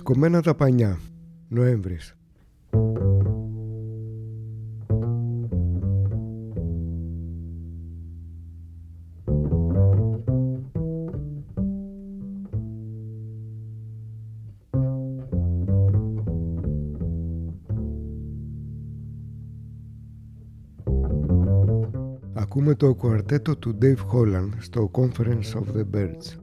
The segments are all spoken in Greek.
Σηκωμένα τα πανιά. Νοέμβρης. Ακούμε το κουαρτέτο του Dave Holland στο Conference of the Birds.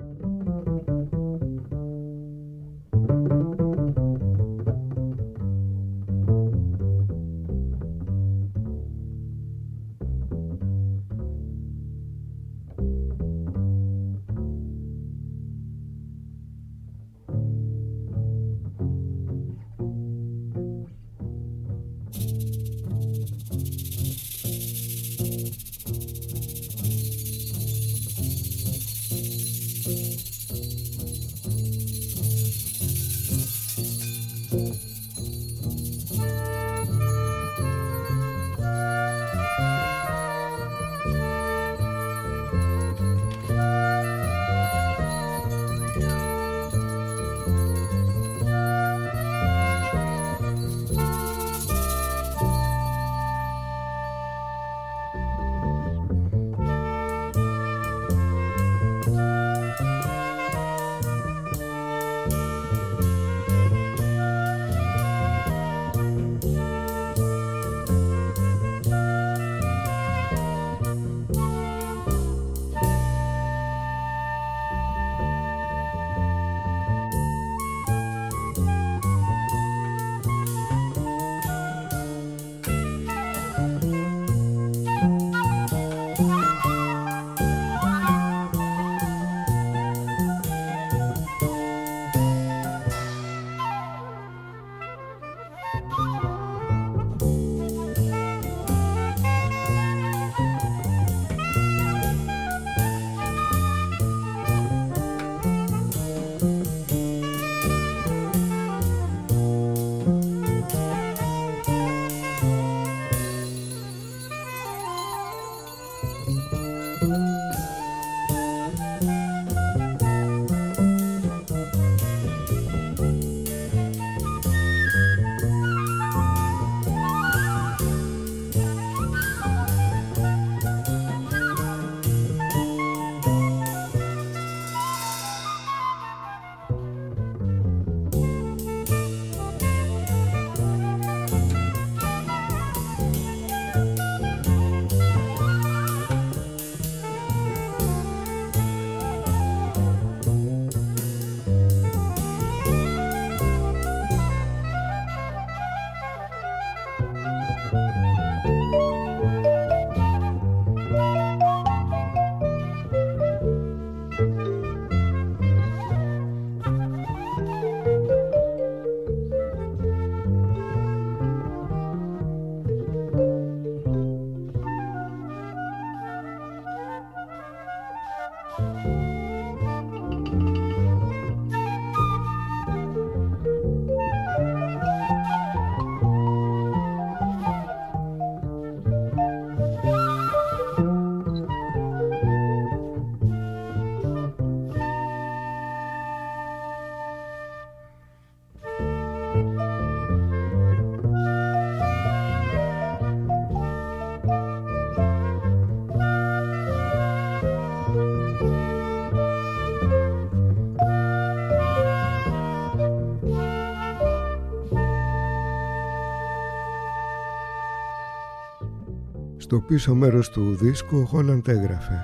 Στο πίσω μέρος του δίσκου ο Χόλαντ έγραφε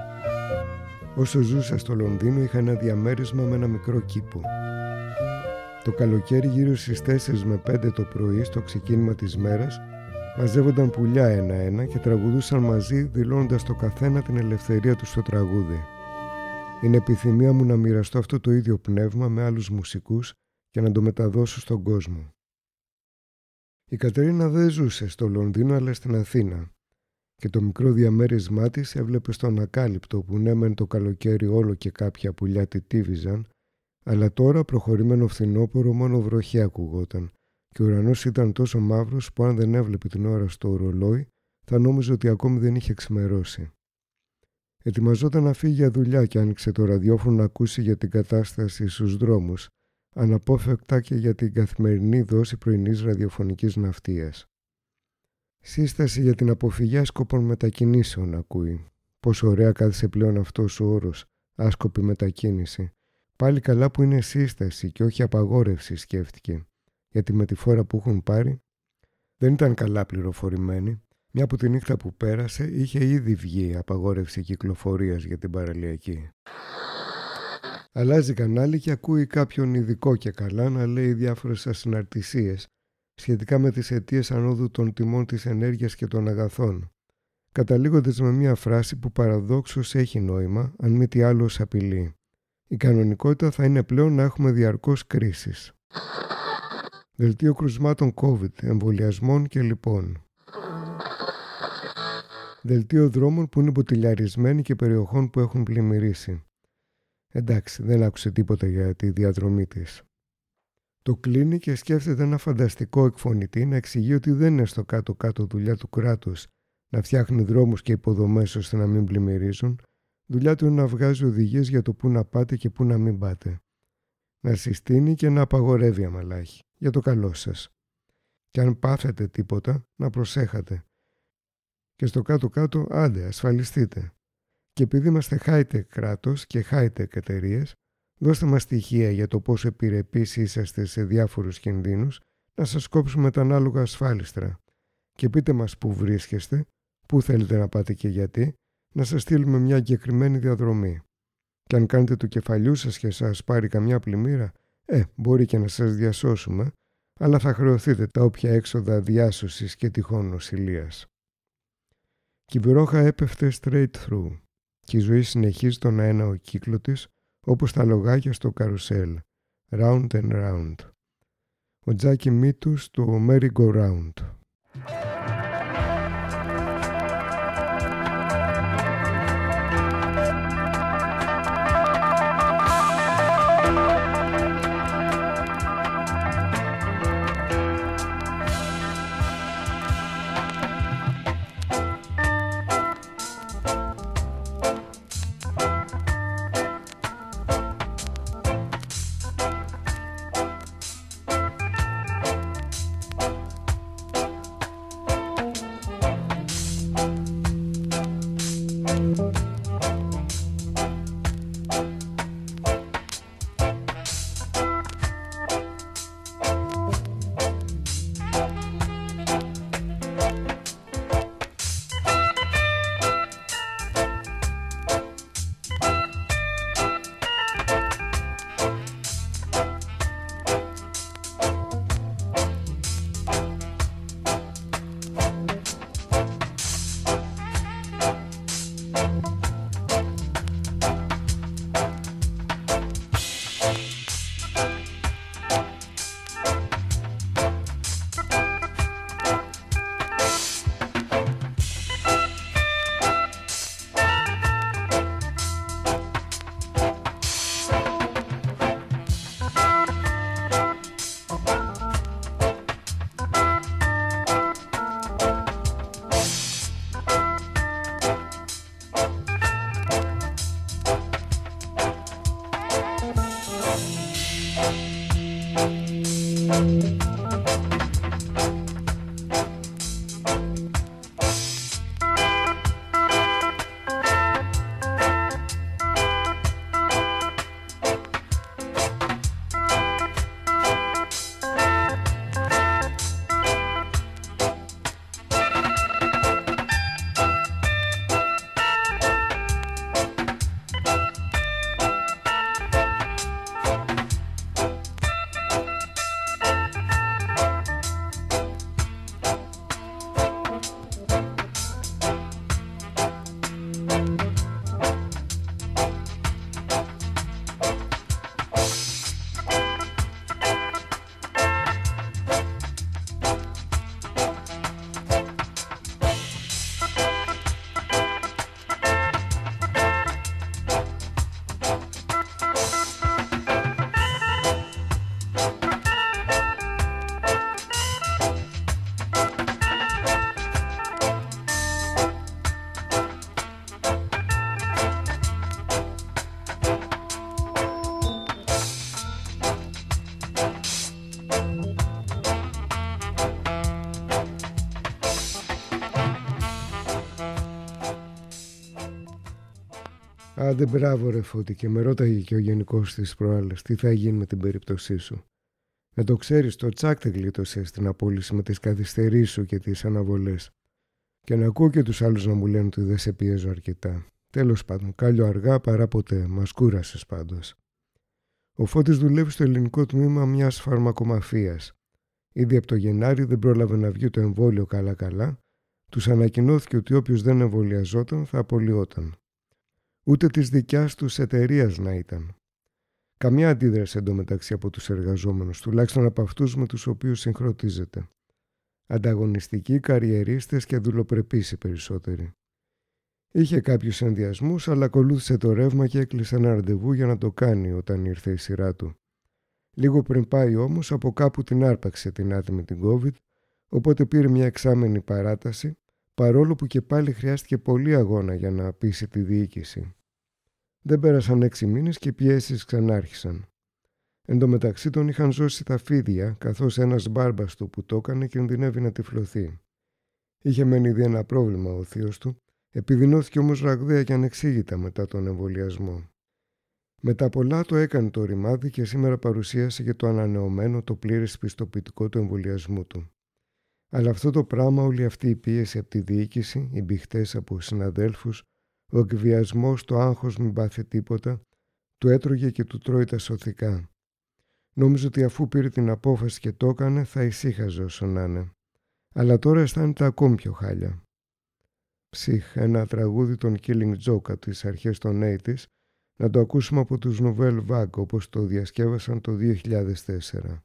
«Όσο ζούσα στο Λονδίνο είχα ένα διαμέρισμα με ένα μικρό κήπο. Το καλοκαίρι γύρω στις 4 με 5 το πρωί στο ξεκίνημα της μέρας μαζεύονταν πουλιά ένα-ένα και τραγουδούσαν μαζί δηλώνοντας το καθένα την ελευθερία του στο τραγούδι. Είναι επιθυμία μου να μοιραστώ αυτό το ίδιο πνεύμα με άλλους μουσικούς και να το μεταδώσω στον κόσμο. Η Κατερίνα δεν ζούσε στο Λονδίνο αλλά στην Αθήνα και το μικρό διαμέρισμά της έβλεπε στον ακάλυπτο που ναι μεν το καλοκαίρι όλο και κάποια πουλιά τη τίβιζαν αλλά τώρα προχωρημένο φθινόπωρο μόνο βροχή ακουγόταν και ο ουρανός ήταν τόσο μαύρος που αν δεν έβλεπε την ώρα στο ορολόι θα νόμιζε ότι ακόμη δεν είχε ξημερώσει. Ετοιμαζόταν να φύγει για δουλειά και άνοιξε το ραδιόφωνο να ακούσει για την κατάσταση στους δρόμους, αναπόφευκτα και για την καθημερινή δόση πρωινής ραδιοφωνικής ναυτίας. Σύσταση για την αποφυγή άσκοπων μετακινήσεων ακούει. Πόσο ωραία κάθισε πλέον αυτός ο όρος, άσκοπη μετακίνηση. Πάλι καλά που είναι σύσταση και όχι απαγόρευση σκέφτηκε, γιατί με τη φόρα που έχουν πάρει δεν ήταν καλά πληροφορημένοι μια από τη νύχτα που πέρασε είχε ήδη βγει απαγόρευση κυκλοφορίας για την παραλιακή. Αλλάζει κανάλι και ακούει κάποιον ειδικό και καλά να λέει διάφορες ασυναρτησίες σχετικά με τις αιτίες ανόδου των τιμών της ενέργειας και των αγαθών, καταλήγοντας με μια φράση που παραδόξως έχει νόημα, αν μη τι άλλο απειλεί. Η κανονικότητα θα είναι πλέον να έχουμε διαρκώς κρίσεις. Δελτίο κρουσμάτων COVID, εμβολιασμών και λοιπόν δελτίο δρόμων που είναι ποτηλιαρισμένοι και περιοχών που έχουν πλημμυρίσει. Εντάξει, δεν άκουσε τίποτα για τη διαδρομή της. Το κλείνει και σκέφτεται ένα φανταστικό εκφωνητή να εξηγεί ότι δεν είναι στο κάτω-κάτω δουλειά του κράτους να φτιάχνει δρόμους και υποδομές ώστε να μην πλημμυρίζουν, δουλειά του είναι να βγάζει οδηγίες για το πού να πάτε και πού να μην πάτε. Να συστήνει και να απαγορεύει αμαλάχη, για το καλό σας. Και αν πάθετε τίποτα, να προσέχατε και στο κάτω-κάτω άντε ασφαλιστείτε. Και επειδή είμαστε high-tech κράτος και high-tech εταιρείες, δώστε μας στοιχεία για το πόσο επιρρεπείς είσαστε σε διάφορους κινδύνους να σας κόψουμε τα ανάλογα ασφάλιστρα. Και πείτε μας πού βρίσκεστε, πού θέλετε να πάτε και γιατί, να σας στείλουμε μια εγκεκριμένη διαδρομή. Και αν κάνετε το κεφαλιού σας και σας πάρει καμιά πλημμύρα, ε, μπορεί και να σας διασώσουμε, αλλά θα χρεωθείτε τα όποια έξοδα διάσωσης και τυχόν νοσηλείας. Και η βρόχα έπεφτε straight through και η ζωή συνεχίζει τον αέναο κύκλο της όπως τα λογάκια στο καρουσέλ, round and round. Ο Τζάκι Μίτου στο merry-go-round. Άντε μπράβο ρε Φώτη και με ρώταγε και ο γενικός της προάλλες τι θα γίνει με την περίπτωσή σου. Να το ξέρεις το τσάκ γλίτωσε στην απόλυση με τις καθυστερήσεις σου και τις αναβολές. Και να ακούω και τους άλλους να μου λένε ότι δεν σε πιέζω αρκετά. Τέλος πάντων, κάλιο αργά παρά ποτέ, μας κούρασες πάντως. Ο Φώτης δουλεύει στο ελληνικό τμήμα μιας φαρμακομαφίας. Ήδη από το Γενάρη δεν πρόλαβε να βγει το εμβόλιο καλά-καλά. Τους ανακοινώθηκε ότι όποιος δεν εμβολιαζόταν θα απολυόταν. Ούτε της δικιάς τους εταιρείας να ήταν. Καμιά αντίδραση εντωμεταξύ από τους εργαζόμενους, τουλάχιστον από αυτούς με τους οποίους συγχρονίζεται. Ανταγωνιστικοί, καριερίστες και δουλοπρεπείς οι περισσότεροι. Είχε κάποιους ενδιασμούς, αλλά ακολούθησε το ρεύμα και έκλεισε ένα ραντεβού για να το κάνει όταν ήρθε η σειρά του. Λίγο πριν πάει όμως, από κάπου την άρπαξε την άτιμη την COVID, οπότε πήρε μια εξάμενη παράταση, παρόλο που και πάλι χρειάστηκε πολύ αγώνα για να πείσει τη διοίκηση. Δεν πέρασαν έξι μήνες και οι πιέσεις ξανάρχισαν. Εν τω μεταξύ τον είχαν ζώσει τα φίδια, καθώς ένας μπάρμπας του που το έκανε κινδυνεύει να τυφλωθεί. Είχε μένει ήδη ένα πρόβλημα ο θείος του, επιδεινώθηκε όμως ραγδαία και ανεξήγητα μετά τον εμβολιασμό. Μετά πολλά το έκανε το ρημάδι και σήμερα παρουσίασε για το ανανεωμένο το πλήρες πιστοποιητικό του εμβολιασμού του. Αλλά αυτό το πράγμα, όλη αυτή η πίεση από τη διοίκηση, οι μπηχτές από συναδέλφους, ο εκβιασμός, το άγχος μην πάθει τίποτα, του έτρωγε και του τρώει τα σωθικά. Νόμιζε ότι αφού πήρε την απόφαση και το έκανε θα ησύχαζε όσο να είναι. Αλλά τώρα αισθάνεται ακόμη πιο χάλια. Ψυχ, ένα τραγούδι των Killing Joke από τις αρχές των 80's, να το ακούσουμε από τους Nouvelle Vague όπως το διασκεύασαν το 2004.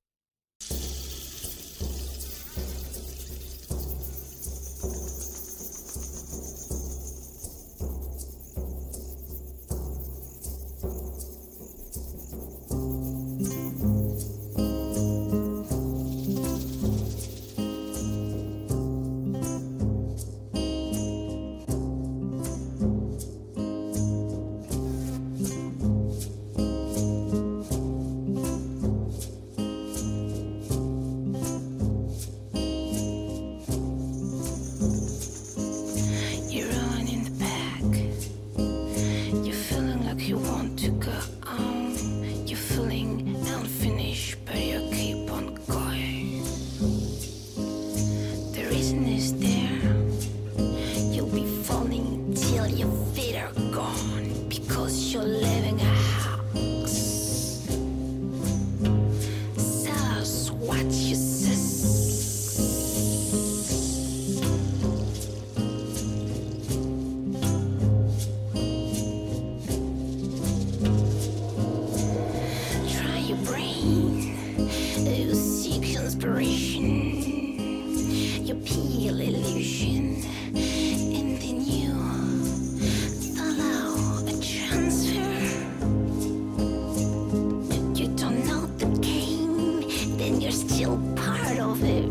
still part of it.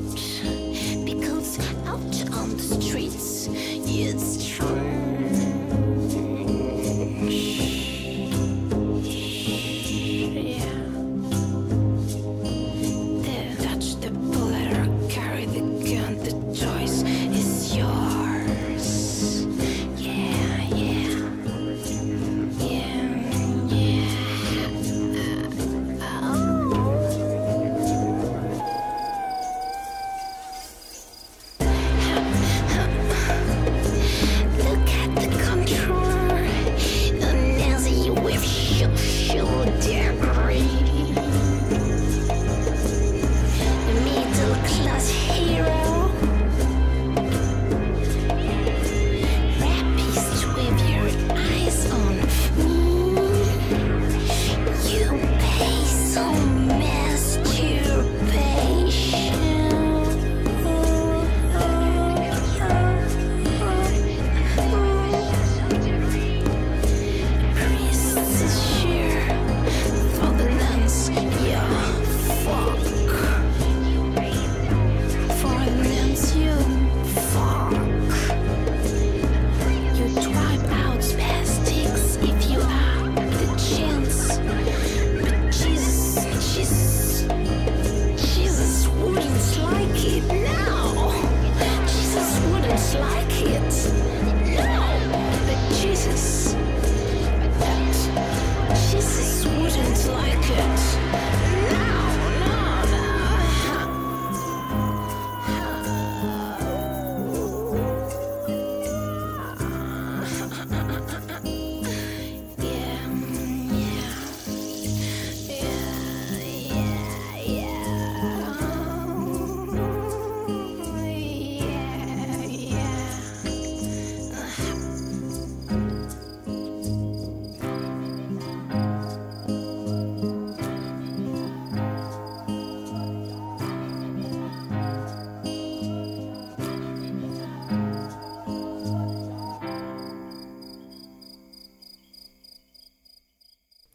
Because out on the streets, it's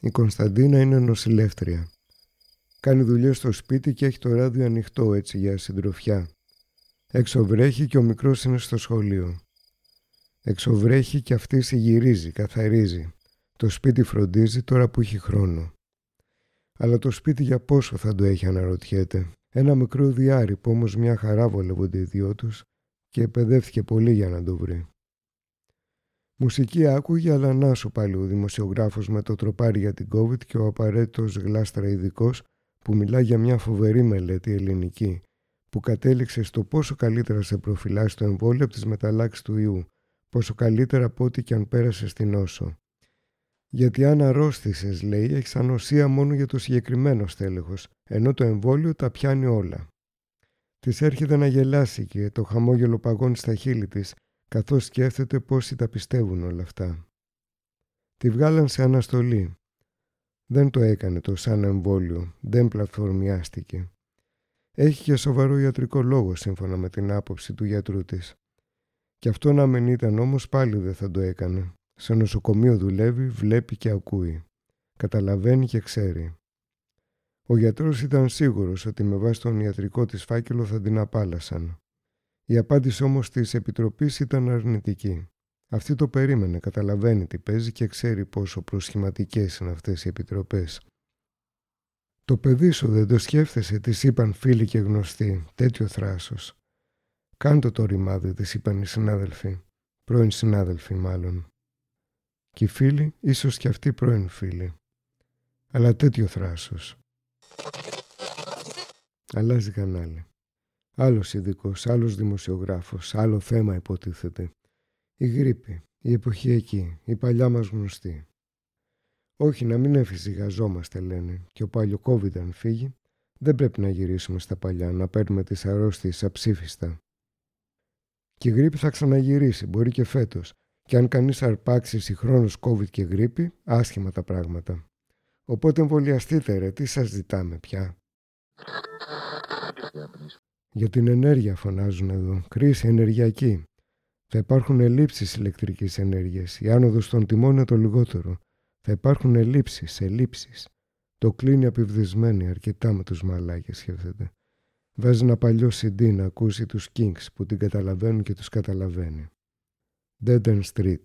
Η Κωνσταντίνα είναι νοσηλεύτρια. Κάνει δουλειές στο σπίτι και έχει το ράδιο ανοιχτό έτσι για συντροφιά. Έξω βρέχει και ο μικρός είναι στο σχολείο. Έξω βρέχει και αυτή συγυρίζει, καθαρίζει. Το σπίτι φροντίζει τώρα που έχει χρόνο. Αλλά το σπίτι για πόσο θα το έχει αναρωτιέται. Ένα μικρό διάρρη που όμως μια χαρά βολεύονται οι δυο τους και επαιδεύτηκε πολύ για να το βρει. Μουσική άκουγε, αλλά να σου πάλι ο δημοσιογράφος με το τροπάρι για την COVID και ο απαραίτητος γλάστρα ειδικός που μιλά για μια φοβερή μελέτη ελληνική που κατέληξε στο πόσο καλύτερα σε προφυλάσσει το εμβόλιο από τις μεταλλάξεις του ιού, πόσο καλύτερα από ό,τι και αν πέρασε στην νόσο. Γιατί αν αρρώστησες, λέει, έχεις ανοσία μόνο για το συγκεκριμένο στέλεχος, ενώ το εμβόλιο τα πιάνει όλα. Της έρχεται να γελάσει και το χαμόγελο παγώνει στα χείλη της, καθώς σκέφτεται πόσοι τα πιστεύουν όλα αυτά. Τη βγάλαν σε αναστολή. Δεν το έκανε το σαν εμβόλιο, δεν πλατφορμιάστηκε. Έχει και σοβαρό ιατρικό λόγο σύμφωνα με την άποψη του γιατρού της. Και αυτό να μην ήταν όμως πάλι δεν θα το έκανε. Σε νοσοκομείο δουλεύει, βλέπει και ακούει. Καταλαβαίνει και ξέρει. Ο γιατρός ήταν σίγουρος ότι με βάση τον ιατρικό της φάκελο θα την απάλασαν. Η απάντηση όμως της Επιτροπής ήταν αρνητική. Αυτή το περίμενε, καταλαβαίνει τι παίζει και ξέρει πόσο προσχηματικές είναι αυτές οι επιτροπές. Το παιδί σου δεν το σκέφτεσαι, της είπαν φίλοι και γνωστοί, τέτοιο θράσος. Κάντο το ρημάδι, της είπαν οι συνάδελφοι, πρώην συνάδελφοι μάλλον. Και οι φίλοι, ίσως και αυτοί πρώην φίλοι. Αλλά τέτοιο θράσος. Αλλάζει κανάλι. Άλλος ειδικός, άλλος δημοσιογράφος, άλλο θέμα υποτίθεται. Η γρήπη, η εποχή εκεί, η παλιά μας γνωστή. Όχι να μην εφησυχαζόμαστε λένε και ο παλιό COVID αν φύγει δεν πρέπει να γυρίσουμε στα παλιά, να παίρνουμε τις αρρώστιες αψήφιστα. Και η γρήπη θα ξαναγυρίσει, μπορεί και φέτος. Και αν κανείς αρπάξει συγχρόνως COVID και γρήπη, άσχημα τα πράγματα. Οπότε εμβολιαστείτε ρε, τι σας ζητάμε πια; Για την ενέργεια φωνάζουν εδώ. Κρίση ενεργειακή. Θα υπάρχουν ελλείψεις ηλεκτρικής ενέργειας. Η άνοδος των τιμών είναι το λιγότερο. Θα υπάρχουν ελλείψεις, ελλείψεις. Το κλείνει απειβδισμένη αρκετά με τους μαλάκες σκέφτεται. Βάζει ένα παλιό CD να ακούσει τους Kings που την καταλαβαίνουν και τους καταλαβαίνει. Dead End Street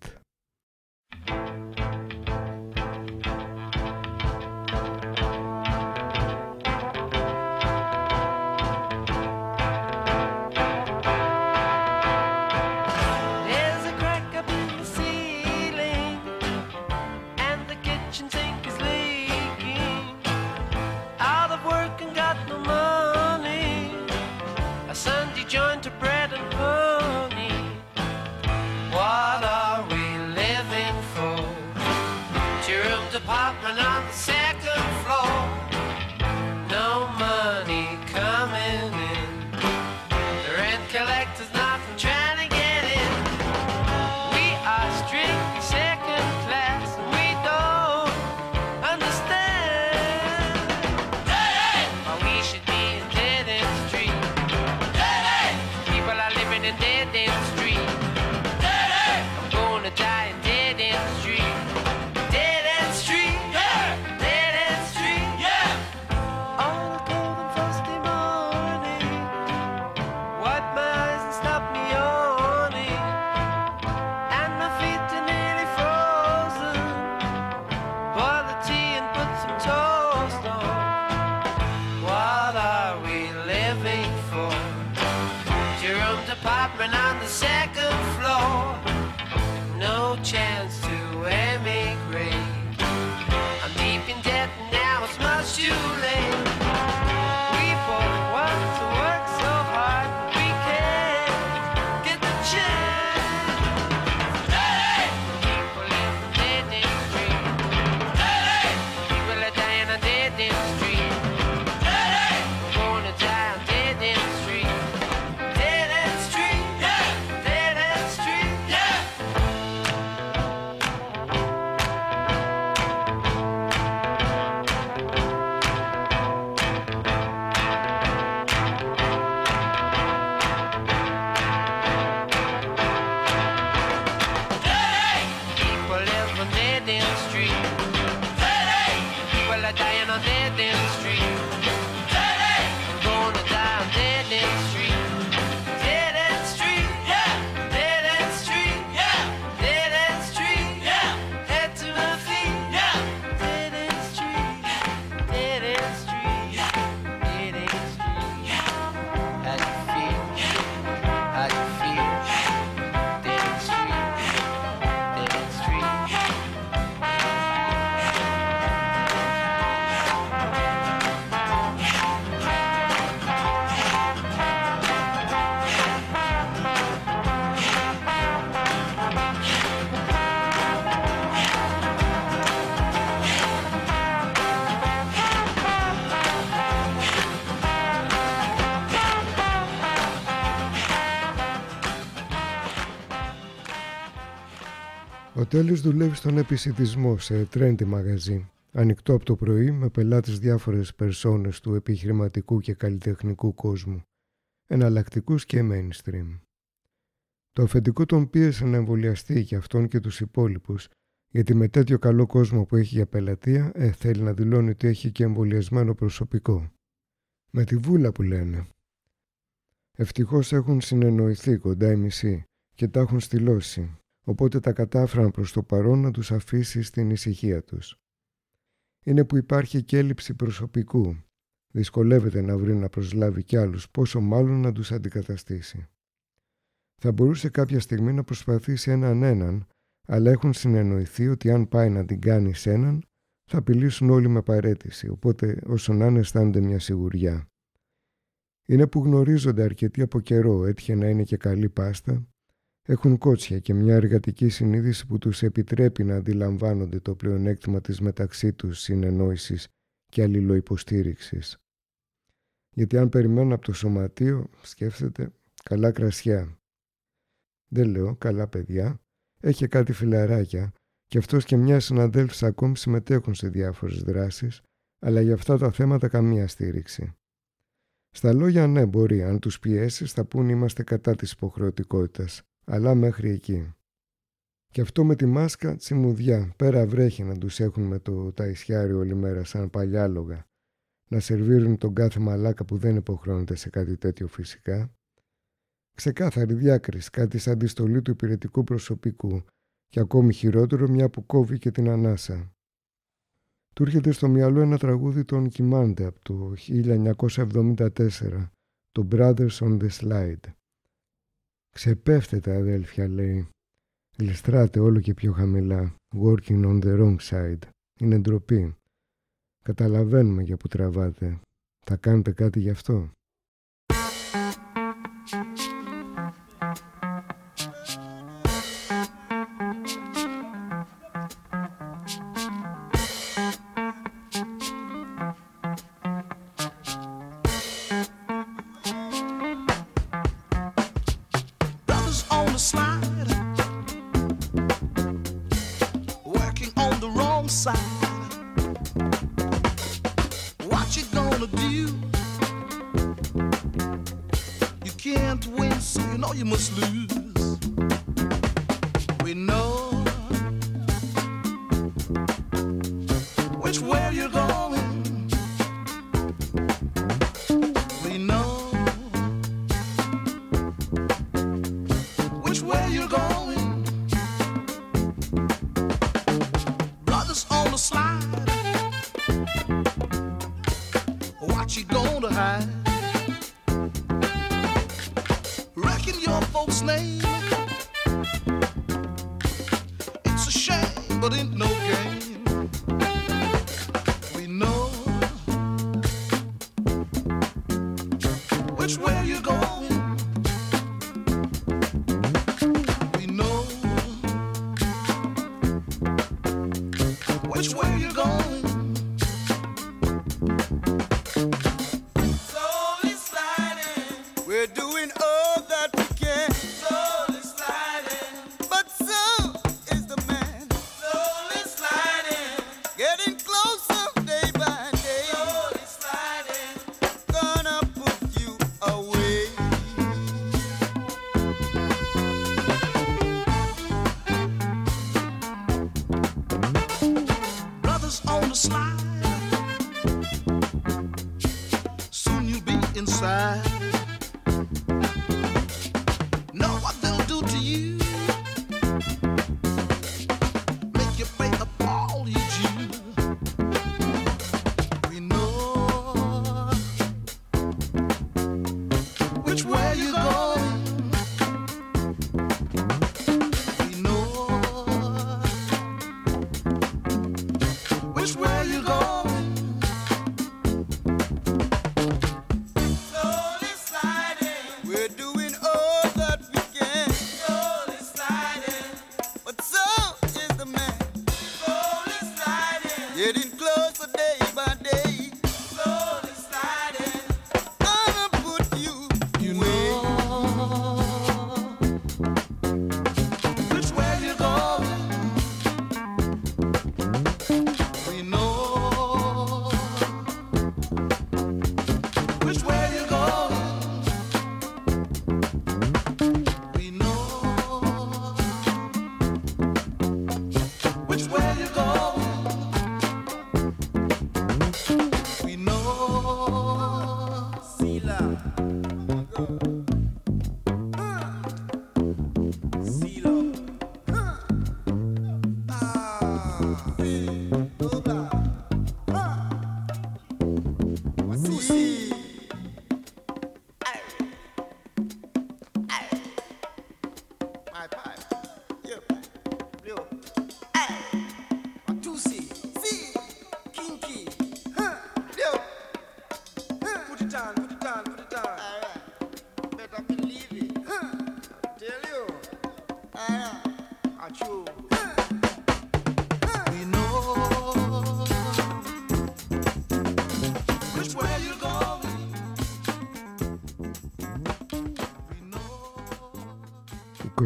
Τέλος δουλεύει στον επισητισμό σε τρέντι μαγαζί. Ανοιχτό από το πρωί με πελάτες διάφορες περσόνες του επιχειρηματικού και καλλιτεχνικού κόσμου. Εναλλακτικούς και mainstream. Το αφεντικό τον πίεσε να εμβολιαστεί και αυτόν και τους υπόλοιπους, γιατί με τέτοιο καλό κόσμο που έχει για πελατεία, ε, θέλει να δηλώνει ότι έχει και εμβολιασμένο προσωπικό. Με τη βούλα που λένε. Ευτυχώς έχουν συνεννοηθεί κοντά οι μισοί και τα έχουν στυλώσει οπότε τα κατάφεραν προς το παρόν να τους αφήσει στην ησυχία τους. Είναι που υπάρχει και έλλειψη προσωπικού. Δυσκολεύεται να βρει να προσλάβει κι άλλους, πόσο μάλλον να τους αντικαταστήσει. Θα μπορούσε κάποια στιγμή να προσπαθήσει έναν έναν, αλλά έχουν συνεννοηθεί ότι αν πάει να την κάνει σε έναν, θα απειλήσουν όλοι με παρέτηση, οπότε όσο να είναι αισθάνονται μια σιγουριά. Είναι που γνωρίζονται αρκετοί από καιρό, έτυχε να είναι και καλή πάστα, έχουν κότσια και μια εργατική συνείδηση που τους επιτρέπει να αντιλαμβάνονται το πλεονέκτημα της μεταξύ τους συνεννόησης και αλληλοϊποστήριξης. Γιατί αν περιμένω από το σωματείο, σκέφτεται, καλά κρασιά. Δεν λέω, καλά παιδιά, έχει κάτι φιλαράκια και αυτός και μια συναδέλφους ακόμη συμμετέχουν σε διάφορες δράσεις, αλλά για αυτά τα θέματα καμία στήριξη. Στα λόγια ναι μπορεί, αν τους πιέσεις θα πούν είμαστε κατά της υποχρεωτικότητας αλλά μέχρι εκεί. Και αυτό με τη μάσκα τσιμουδιά, πέρα βρέχει να τους έχουν με το ταϊσιάρι όλη μέρα σαν παλιάλογα, να σερβίρουν τον κάθε μαλάκα που δεν υποχρώνεται σε κάτι τέτοιο φυσικά. Ξεκάθαρη διάκριση, κάτι σαν τη στολή του υπηρετικού προσωπικού και ακόμη χειρότερο μια που κόβει και την ανάσα. Του έρχεται στο μυαλό ένα τραγούδι των Κιμάντε από το 1974, το Brothers on the Slide. Ξεπέφτεται αδέλφια λέει. Γλιστράτε όλο και πιο χαμηλά. Working on the wrong side. Είναι ντροπή. Καταλαβαίνουμε για που τραβάτε. Θα κάνετε κάτι γι' αυτό. Where you going?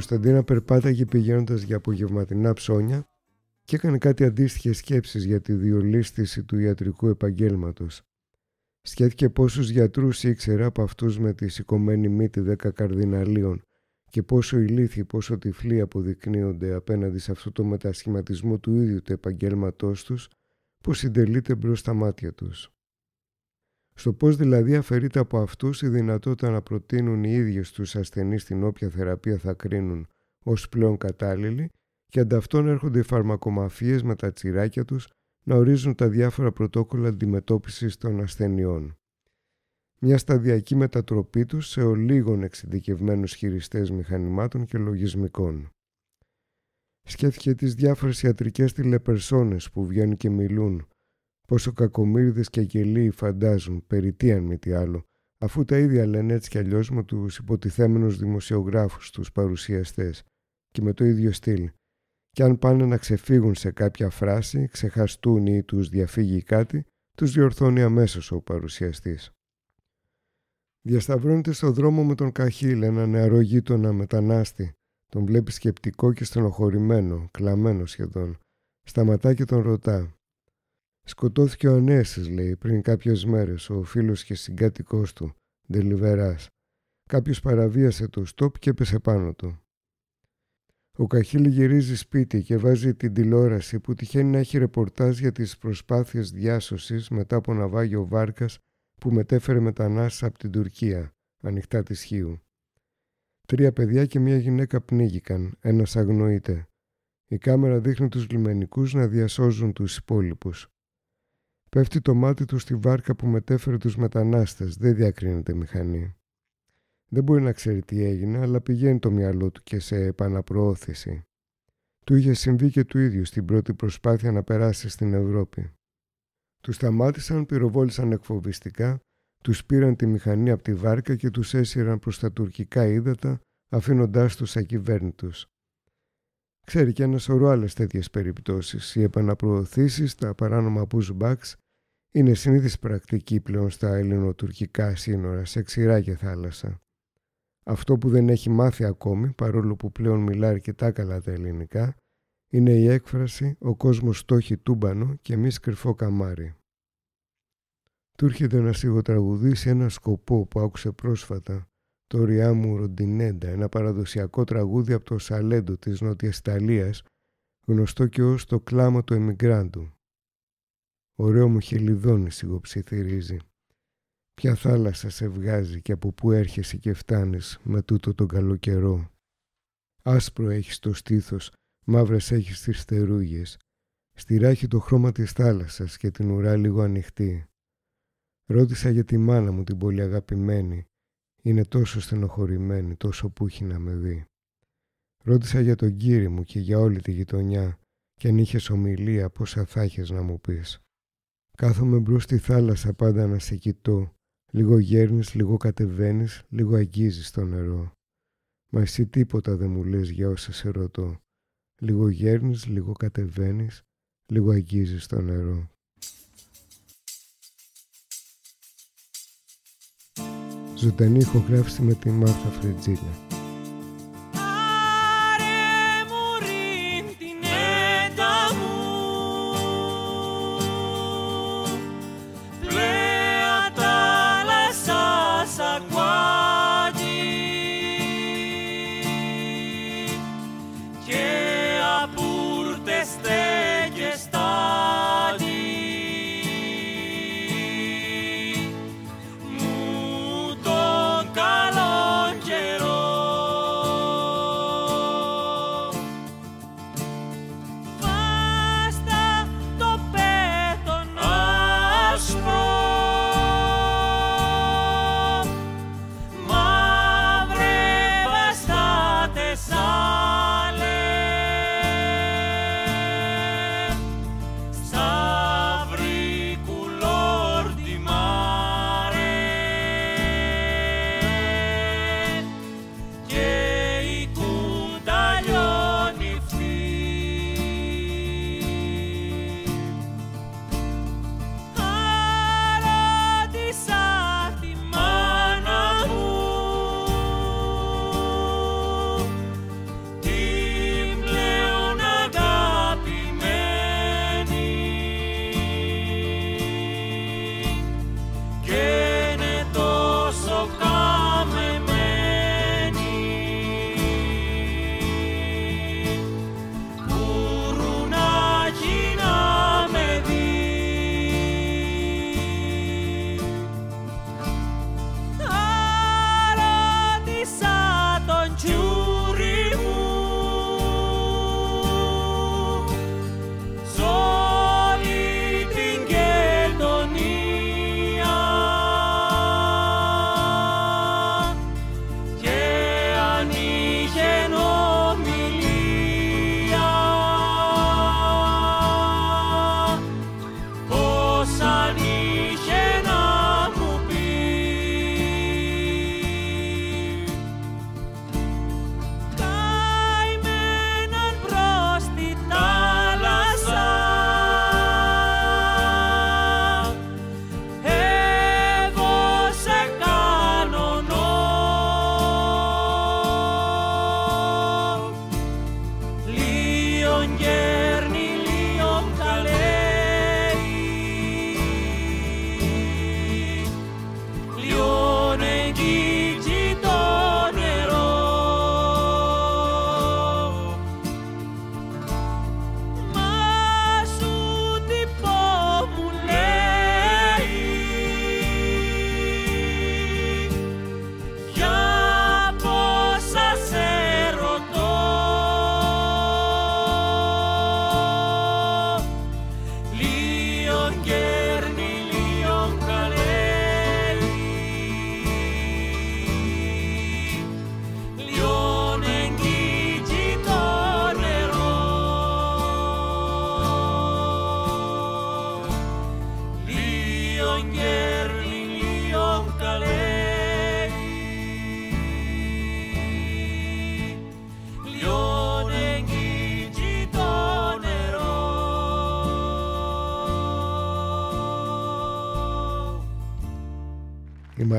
Κωνσταντίνα περπάταγε πηγαίνοντας για απογευματινά ψώνια και έκανε κάτι αντίστοιχες σκέψεις για τη διολίστηση του ιατρικού επαγγέλματος. Σκέφτηκε πόσους γιατρούς ήξερε από αυτούς με τη σηκωμένη μύτη δέκα καρδιναλίων και πόσο ηλίθιοι, πόσο τυφλοί αποδεικνύονται απέναντι σε αυτό το μετασχηματισμό του ίδιου του επαγγέλματός τους που συντελείται μπρος στα μάτια τους. Στο πώς δηλαδή αφαιρείται από αυτούς η δυνατότητα να προτείνουν οι ίδιοι στους ασθενείς την όποια θεραπεία θα κρίνουν ως πλέον κατάλληλη και ανταυτόν έρχονται οι φαρμακομαφίες με τα τσιράκια τους να ορίζουν τα διάφορα πρωτόκολλα αντιμετώπισης των ασθενειών. Μια σταδιακή μετατροπή τους σε ολίγων εξειδικευμένους χειριστές μηχανημάτων και λογισμικών. Σκέφτηκε τις διάφορες ιατρικές τηλεπερσόνες που βγαίνουν και μιλούν, Πόσο κακομύριδες και γελοί φαντάζουν, περί τι αν μη τι άλλο, αφού τα ίδια λένε έτσι κι αλλιώς με τους υποτιθέμενους δημοσιογράφους, τους παρουσιαστές και με το ίδιο στυλ. Και αν πάνε να ξεφύγουν σε κάποια φράση, ξεχαστούν ή τους διαφύγει κάτι, τους διορθώνει αμέσως ο παρουσιαστής. Διασταυρώνεται στο δρόμο με τον Καχίλ, ένα νεαρό γείτονα μετανάστη. Τον βλέπει σκεπτικό και στενοχωρημένο, κλαμμένο σχεδόν. Σταματά και τον ρωτά. Σκοτώθηκε ο Ανέσης, λέει, πριν κάποιες μέρες, ο φίλος και συγκάτοικός του, Ντελιβεράς. Κάποιος παραβίασε το στόπ και έπεσε πάνω του. Ο Καχίλη γυρίζει σπίτι και βάζει την τηλεόραση που τυχαίνει να έχει ρεπορτάζ για τις προσπάθειες διάσωσης μετά από ναυάγιο βάρκας που μετέφερε μετανάστες από την Τουρκία, ανοιχτά της Χίου. Τρία παιδιά και μια γυναίκα πνίγηκαν, ένας αγνοείται. Η κάμερα δείχνει τους λιμενικούς να διασώζουν τους υπόλοιπους. Πέφτει το μάτι του στη βάρκα που μετέφερε τους μετανάστες. Δεν διακρίνεται μηχανή. Δεν μπορεί να ξέρει τι έγινε, αλλά πηγαίνει το μυαλό του και σε επαναπροώθηση. Του είχε συμβεί και του ίδιου στην πρώτη προσπάθεια να περάσει στην Ευρώπη. Τους σταμάτησαν, πυροβόλησαν εκφοβιστικά, τους πήραν τη μηχανή από τη βάρκα και τους έσυραν προς τα τουρκικά ύδατα, αφήνοντάς τους ακυβέρνητους. Ξέρει και ένα σωρό άλλες τέτοιες περιπτώσεις. Οι επαναπροωθήσεις, τα παράνομα pushbacks είναι συνήθις πρακτική πλέον στα ελληνοτουρκικά σύνορα, σε ξηρά και θάλασσα. Αυτό που δεν έχει μάθει ακόμη, παρόλο που πλέον μιλά αρκετά καλά τα ελληνικά, είναι η έκφραση «Ο κόσμος στόχει τούμπανο και εμείς κρυφό καμάρι». Του έρχεται να σιγοτραγουδήσει ένα σκοπό που άκουσε πρόσφατα, το «Ριάμου Ροντινέντα», ένα παραδοσιακό τραγούδι από το Σαλέντο της Νότιας Ιταλίας, γνωστό και ως το κλάμα του εμιγκράντου. Ωραίο μου χελιδόνι σιγοψιθυρίζει. Ποια θάλασσα σε βγάζει και από πού έρχεσαι και φτάνεις με τούτο τον καλό καιρό. Άσπρο έχεις το στήθος, μαύρες έχεις τις στερούγες. Στη ράχη το χρώμα της θάλασσας και την ουρά λίγο ανοιχτή. Ρώτησα για τη μάνα μου την πολύ αγαπημένη. Είναι τόσο στενοχωρημένη, τόσο που έχει να με δει. Ρώτησα για τον κύριο μου και για όλη τη γειτονιά και αν είχες ομιλία πόσα θα έχεις να μου πεις. Κάθομαι μπρος στη θάλασσα πάντα να σε κοιτώ. Λίγο γέρνεις, λίγο κατεβαίνεις, λίγο αγγίζεις το νερό. Μα εσύ τίποτα δεν μου λες για όσα σε ρωτώ. Λίγο γέρνεις, λίγο κατεβαίνεις, λίγο αγγίζεις το νερό. Ζωντανή ηχογράφηση με τη Μάρθα Φρετζίλα.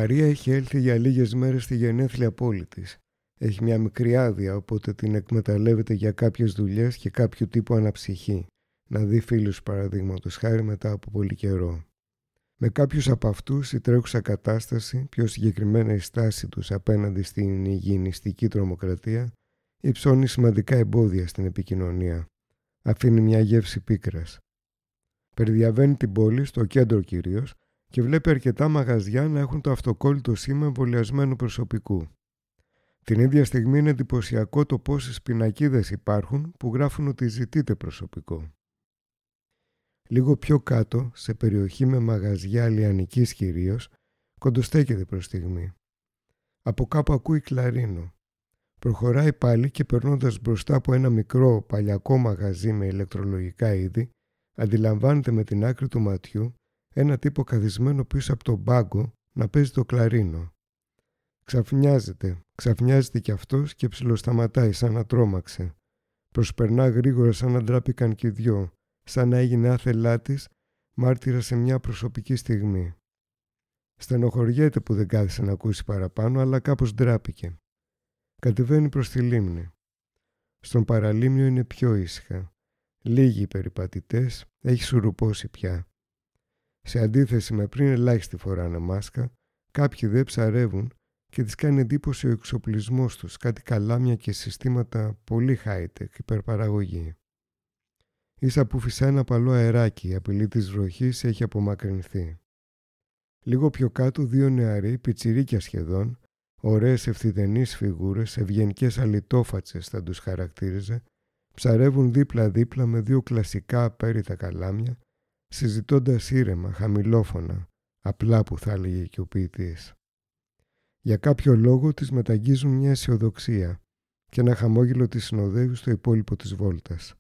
Μαρία έχει έλθει για λίγες μέρες στη γενέθλια πόλη της. Έχει μια μικρή άδεια, οπότε την εκμεταλλεύεται για κάποιες δουλειές και κάποιο τύπου αναψυχή. Να δει φίλους παραδείγματος χάρη μετά από πολύ καιρό. Με κάποιους από αυτούς η τρέχουσα κατάσταση, πιο συγκεκριμένα η στάση τους απέναντι στην υγιεινιστική τρομοκρατία, υψώνει σημαντικά εμπόδια στην επικοινωνία. Αφήνει μια γεύση πίκρας. Περιδιαβαίνει την πόλη, στο κέντρο κυρίως, και βλέπει αρκετά μαγαζιά να έχουν το αυτοκόλλητο σήμα εμβολιασμένου προσωπικού. Την ίδια στιγμή είναι εντυπωσιακό το πόσες πινακίδες υπάρχουν που γράφουν ότι ζητείτε προσωπικό. Λίγο πιο κάτω, σε περιοχή με μαγαζιά λιανικής κυρίως, κοντοστέκεται προς στιγμή. Από κάπου ακούει κλαρίνο. Προχωράει πάλι και περνώντας μπροστά από ένα μικρό παλιακό μαγαζί με ηλεκτρολογικά είδη, αντιλαμβάνεται με την άκρη του ματιού ένα τύπο καθισμένο πίσω από τον πάγκο να παίζει το κλαρίνο. Ξαφνιάζεται, ξαφνιάζεται κι αυτός και ψιλοσταματάει σαν να τρόμαξε. Προσπερνά γρήγορα σαν να ντράπηκαν κι οι δυο, σαν να έγινε άθελά της, μάρτυρα σε μια προσωπική στιγμή. Στενοχωριέται που δεν κάθισε να ακούσει παραπάνω, αλλά κάπως ντράπηκε. Κατεβαίνει προς τη λίμνη. Στον παραλίμνιο είναι πιο ήσυχα. Λίγοι οι περιπατητές, έχει σουρουπώσει πια. Σε αντίθεση με πριν ελάχιστη φοράνε μάσκα, κάποιοι δεν ψαρεύουν και τις κάνει εντύπωση ο εξοπλισμός τους, κάτι καλάμια και συστήματα πολύ high-tech, υπερπαραγωγή. Ίσα που φυσά ένα παλό αεράκι, η απειλή της βροχής έχει απομακρυνθεί. Λίγο πιο κάτω δύο νεαροί, πιτσιρίκια σχεδόν, ωραίες ευθυδενείς φιγούρες, ευγενικές αλυτόφατσες θα τους χαρακτήριζε, ψαρεύουν δίπλα-δίπλα με δύο κλασικά απέριτα καλάμια, συζητώντας ήρεμα, χαμηλόφωνα, απλά που θα έλεγε και ο ποιητής. Για κάποιο λόγο τις μεταγγίζουν μια αισιοδοξία και ένα χαμόγελο της συνοδεύει στο υπόλοιπο της βόλτας.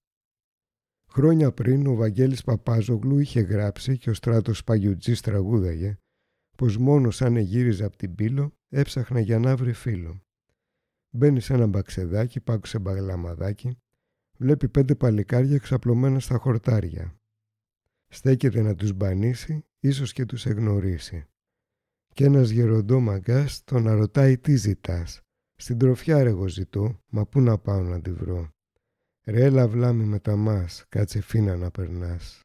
Χρόνια πριν ο Βαγγέλης Παπάζογλου είχε γράψει και ο στράτος Παγιουτζής τραγούδαγε πως μόνος σαν εγύριζε από την πύλο έψαχνα για να βρει φίλο. Μπαίνει σε ένα μπαξεδάκι, πάκουσε μπαγλαμαδάκι, βλέπει πέντε παλικάρια ξαπλωμένα στα χορτάρια. Στέκεται να τους μπανίσει, ίσως και τους εγνωρίσει. Και ένας γεροντό μαγκάς τον ρωτάει τι ζητάς. Στην τροφιά ρε εγώ ζητώ, μα πού να πάω να τη βρω. Ρε έλα βλάμι με τα μας, κάτσε φίνα να περνάς.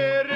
Mary.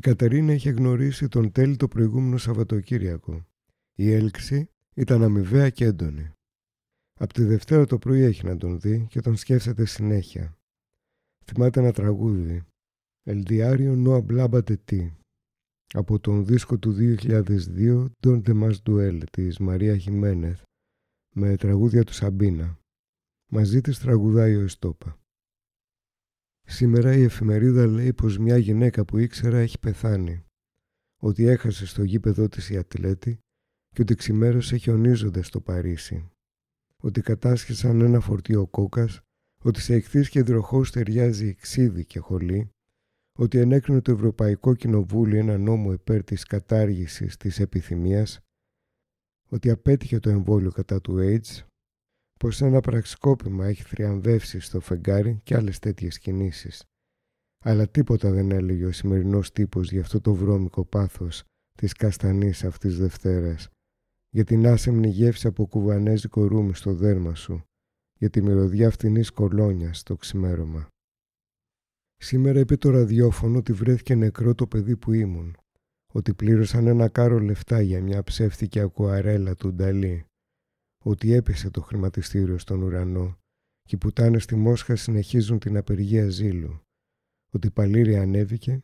Κατερίνα είχε γνωρίσει τον τέλει το προηγούμενο Σαββατοκύριακο. Η έλξη ήταν αμοιβαία και έντονη. Από τη Δευτέρα το πρωί έχει να τον δει και τον σκέφτεται συνέχεια. Θυμάται ένα τραγούδι. Ελδιάριο Noa Blabate Ti. Από τον δίσκο του 2002 Don't The Mas Duel της Μαρία Χιμένεθ με τραγούδια του Σαμπίνα. Μαζί της τραγουδάει ο Εστόπα. Σήμερα η εφημερίδα λέει πως μια γυναίκα που ήξερα έχει πεθάνει. Ότι έχασε στο γήπεδό της η ατλέτη και ότι ξημέρωσε χιονίζοντας στο Παρίσι. Ότι κατάσχεσαν ένα φορτίο κόκας, ότι σε εχθείς και δροχός ταιριάζει ξύδι και χολή, ότι ενέκρινε το Ευρωπαϊκό Κοινοβούλιο ένα νόμο υπέρ της κατάργησης της επιθυμίας, ότι απέτυχε το εμβόλιο κατά του AIDS, πως ένα πραξικόπημα έχει θριαμβεύσει στο φεγγάρι και άλλες τέτοιες κινήσεις. Αλλά τίποτα δεν έλεγε ο σημερινός τύπος για αυτό το βρώμικο πάθος της καστανής αυτής Δευτέρας, για την άσεμνη γεύση από κουβανέζικο ρούμι στο δέρμα σου, για τη μυρωδιά φτηνής κολόνιας στο ξημέρωμα. Σήμερα είπε το ραδιόφωνο ότι βρέθηκε νεκρό το παιδί που ήμουν, ότι πλήρωσαν ένα κάρο λεφτά για μια ψεύτικη ακουαρέλα του Νταλή, ότι έπεσε το χρηματιστήριο στον ουρανό και οι πουτάνες στη Μόσχα συνεχίζουν την απεργία ζήλου, ότι η Παλήρια ανέβηκε,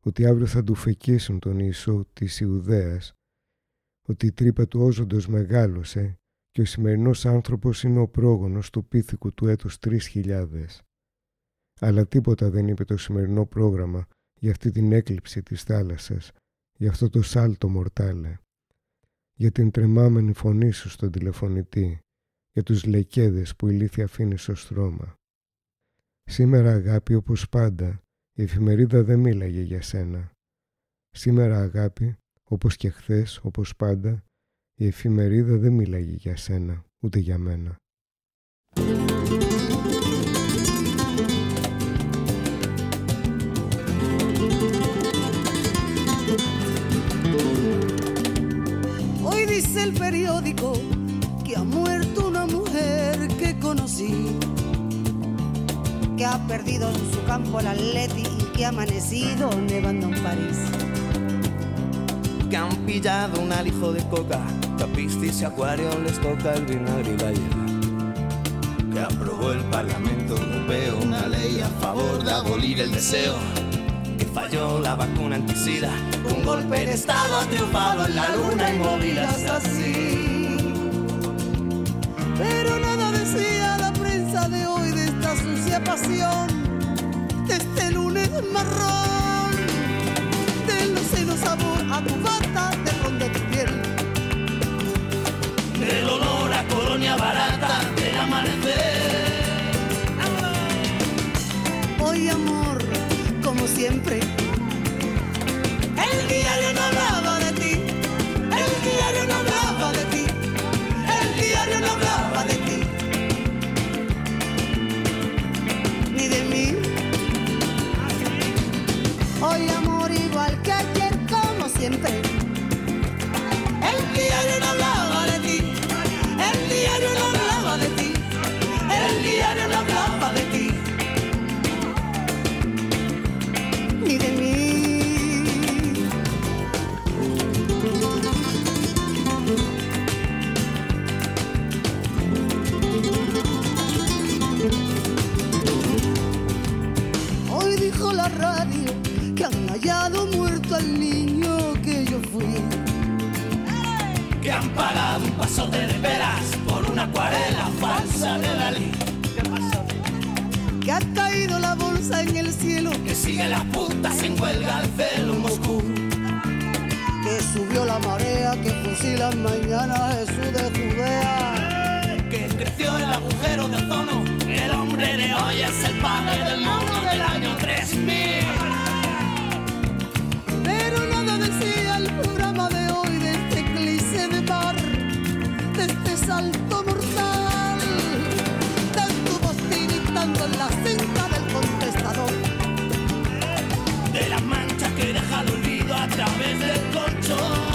ότι αύριο θα του φεκίσουν τον Ιησού της Ιουδαίας, ότι η τρύπα του όζοντος μεγάλωσε και ο σημερινός άνθρωπος είναι ο πρόγονος του πίθηκου του έτους 3000. Αλλά τίποτα δεν είπε το σημερινό πρόγραμμα για αυτή την έκλειψη της θάλασσας, για αυτό το σάλτο μορτάλε για την τρεμάμενη φωνή σου στον τηλεφωνητή, για τους λεκέδες που η λύθη αφήνει στο στρώμα. Σήμερα αγάπη όπως πάντα, η εφημερίδα δεν μίλαγε για σένα. Σήμερα αγάπη, όπως και χθες, όπως πάντα, η εφημερίδα δεν μίλαγε για σένα, ούτε για μένα. El periódico que ha muerto una mujer que conocí, que ha perdido en su campo el atleti y que ha amanecido nevando en París. Que han pillado un alijo de coca, tapistis y acuario les toca el vinagre y la hiela. Que aprobó el Parlamento Europeo una ley a favor de abolir el deseo que falló la vacuna anticida. Un golpe de Estado triunfado en la luna y movidas así. Pero nada decía la prensa de hoy de esta sucia pasión, de este lunes marrón, del océano sabor a tu bata, de ronda tu piel. Del olor a colonia barata del amanecer. Hoy amor acuarela falsa de Dalí. Que ha caído la bolsa en el cielo, Que sigue las putas en huelga celo en Moscú. que subió la marea, que fusilan mañana Jesús de Judea. Que creció el agujero de ozono. El hombre de hoy es el padre del mono del año 3000. Pero nada decía el programa de hoy de este eclipse de mar, de este salto en la cinta del contestador. De las manchas que deja el olvido a través del colchón.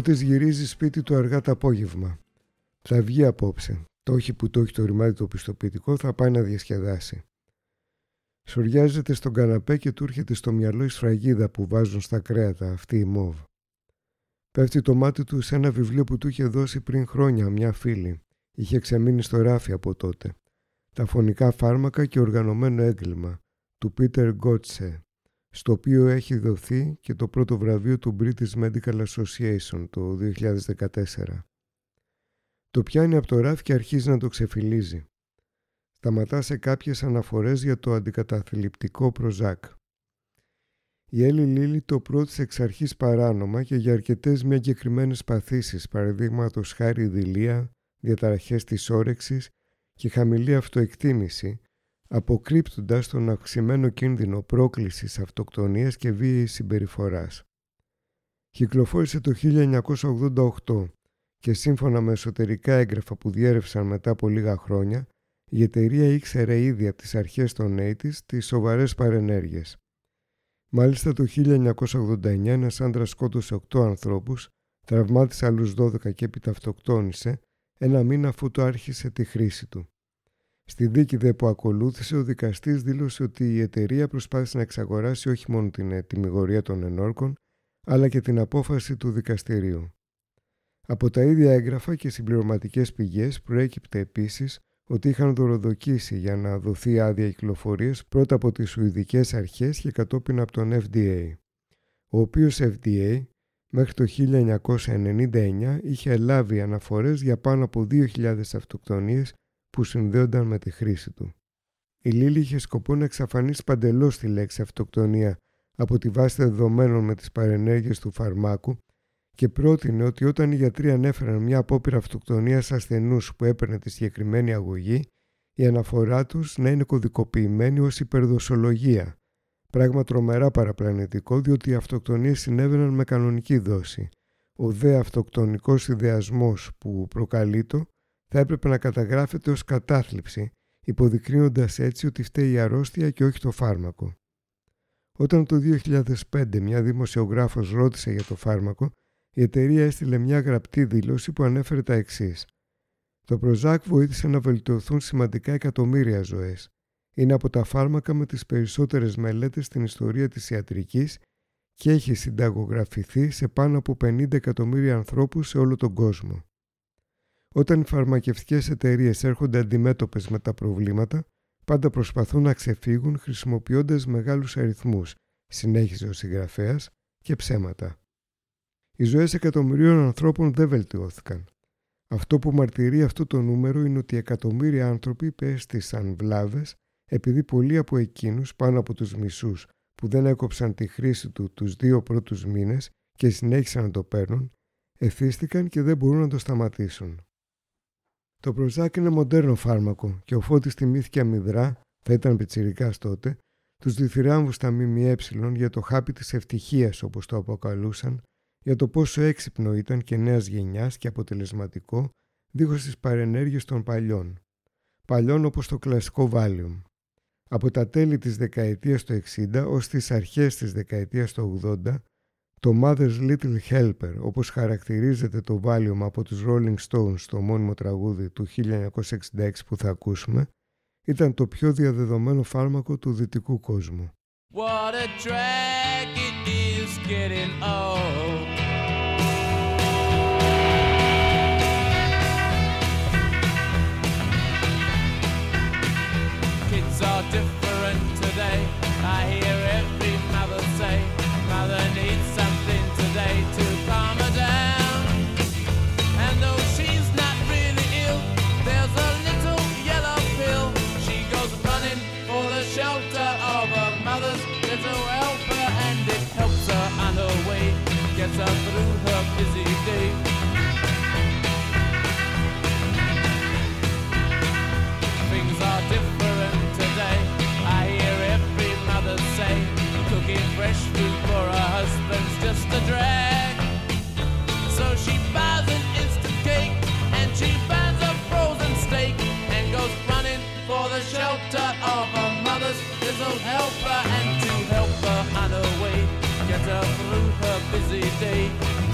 Ο Φώτης γυρίζει σπίτι του αργά το απόγευμα. Θα βγει απόψε. Το όχι που το έχει το ρημάδι το πιστοποιητικό θα πάει να διασκεδάσει. Σοριάζεται στον καναπέ και του έρχεται στο μυαλό η σφραγίδα που βάζουν στα κρέατα, αυτή η μόβ. Πέφτει το μάτι του σε ένα βιβλίο που του είχε δώσει πριν χρόνια μια φίλη. Είχε ξεμείνει στο ράφι από τότε. Τα φωνικά φάρμακα και οργανωμένο έγκλημα του Πίτερ Γκότσε, στο οποίο έχει δοθεί και το πρώτο βραβείο του British Medical Association το 2014. Το πιάνει από το ράφι και αρχίζει να το ξεφυλίζει. Σταματά σε κάποιες αναφορές για το αντικαταθλιπτικό προζάκ. Η Έλλη Λίλη το πρότισε εξ αρχής παράνομα και για αρκετές μη εγκεκριμένες παθήσεις, παραδείγματος χάρη δηλία, διαταραχές της όρεξης και χαμηλή αυτοεκτίμηση, αποκρύπτοντας τον αυξημένο κίνδυνο πρόκλησης αυτοκτονίας και βίαιης συμπεριφοράς. Κυκλοφόρησε το 1988 και σύμφωνα με εσωτερικά έγγραφα που διέρευσαν μετά από λίγα χρόνια, η εταιρεία ήξερε ήδη από τις αρχές των 80's τις σοβαρές παρενέργειες. Μάλιστα το 1989 ένας άντρας σκότωσε 8 ανθρώπους, τραυμάτισε άλλους 12 και έπειτα αυτοκτόνησε, ένα μήνα αφού το άρχισε τη χρήση του. Στη δίκη δε που ακολούθησε, ο δικαστής δήλωσε ότι η εταιρεία προσπάθησε να εξαγοράσει όχι μόνο την τιμιγορία των ενόρκων, αλλά και την απόφαση του δικαστηρίου. Από τα ίδια έγγραφα και συμπληρωματικές πηγές προέκυπτε επίσης ότι είχαν δωροδοκίσει για να δοθεί άδεια κυκλοφορίας πρώτα από τις Σουηδικές αρχές και κατόπιν από τον FDA, ο οποίος FDA μέχρι το 1999 είχε λάβει αναφορές για πάνω από 2.000 αυτοκτονίες που συνδέονταν με τη χρήση του. Η Λίλη είχε σκοπό να εξαφανίσει παντελώς τη λέξη αυτοκτονία από τη βάση δεδομένων με τις παρενέργειες του φαρμάκου και πρότεινε ότι όταν οι γιατροί ανέφεραν μια απόπειρα αυτοκτονίας ασθενούς που έπαιρνε τη συγκεκριμένη αγωγή, η αναφορά τους να είναι κωδικοποιημένη ως υπερδοσολογία, πράγμα τρομερά παραπλανητικό διότι οι αυτοκτονίες συνέβαιναν με κανονική δόση. Ο δε αυτοκτονικός ιδεασμός που προκαλεί το θα έπρεπε να καταγράφεται ως κατάθλιψη, υποδεικνύοντας έτσι ότι φταίει η αρρώστια και όχι το φάρμακο. Όταν το 2005 μια δημοσιογράφος ρώτησε για το φάρμακο, η εταιρεία έστειλε μια γραπτή δήλωση που ανέφερε τα εξής. Το Prozac βοήθησε να βελτιωθούν σημαντικά εκατομμύρια ζωές. Είναι από τα φάρμακα με τις περισσότερες μελέτες στην ιστορία της ιατρικής και έχει συνταγογραφηθεί σε πάνω από 50 εκατομμύρια ανθρώπους σε όλο τον κόσμο. Όταν οι φαρμακευτικές εταιρείες έρχονται αντιμέτωπες με τα προβλήματα, πάντα προσπαθούν να ξεφύγουν χρησιμοποιώντας μεγάλους αριθμούς, συνέχιζε ο συγγραφέας, και ψέματα. Οι ζωές εκατομμυρίων ανθρώπων δεν βελτιώθηκαν. Αυτό που μαρτυρεί αυτό το νούμερο είναι ότι εκατομμύρια άνθρωποι πέστησαν βλάβες επειδή πολλοί από εκείνους πάνω από τους μισούς που δεν έκοψαν τη χρήση του τους δύο πρώτους μήνες και συνέχισαν να το παίρνουν, εθίστηκαν και δεν μπορούν να το σταματήσουν. Το Προζάκ είναι μοντέρνο φάρμακο και ο Φώτης τιμήθηκε αμυδρά, θα ήταν πιτσιρικάς τότε, τους διθυράμβους στα ΜΜΕ για το χάπι της ευτυχίας όπως το αποκαλούσαν, για το πόσο έξυπνο ήταν και νέας γενιάς και αποτελεσματικό δίχως τις παρενέργειες των παλιών. Παλιών όπως το κλασικό Valium. Από τα τέλη της δεκαετίας του 60 ως τις αρχές της δεκαετίας του 80 το Mother's Little Helper, όπως χαρακτηρίζεται το Valium από τους Rolling Stones στο μόνιμο τραγούδι του 1966 που θα ακούσουμε, ήταν το πιο διαδεδομένο φάρμακο του δυτικού κόσμου. What a drag it is getting old. Kids are different today. I hear busy day.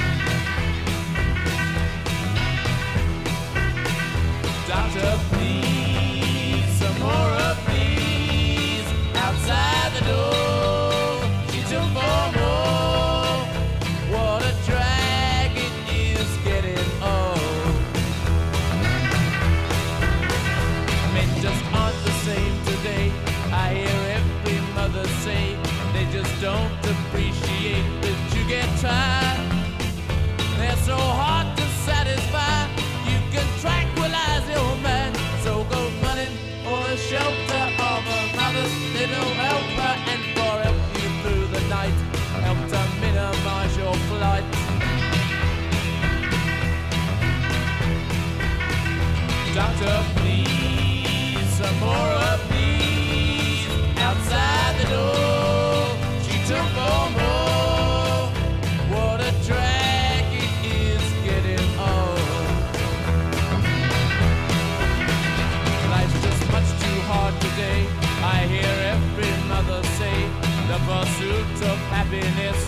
please. Some more of these outside the door. She took more. What a drag it is getting. Life's just much too hard today. I hear every mother say the pursuit of happiness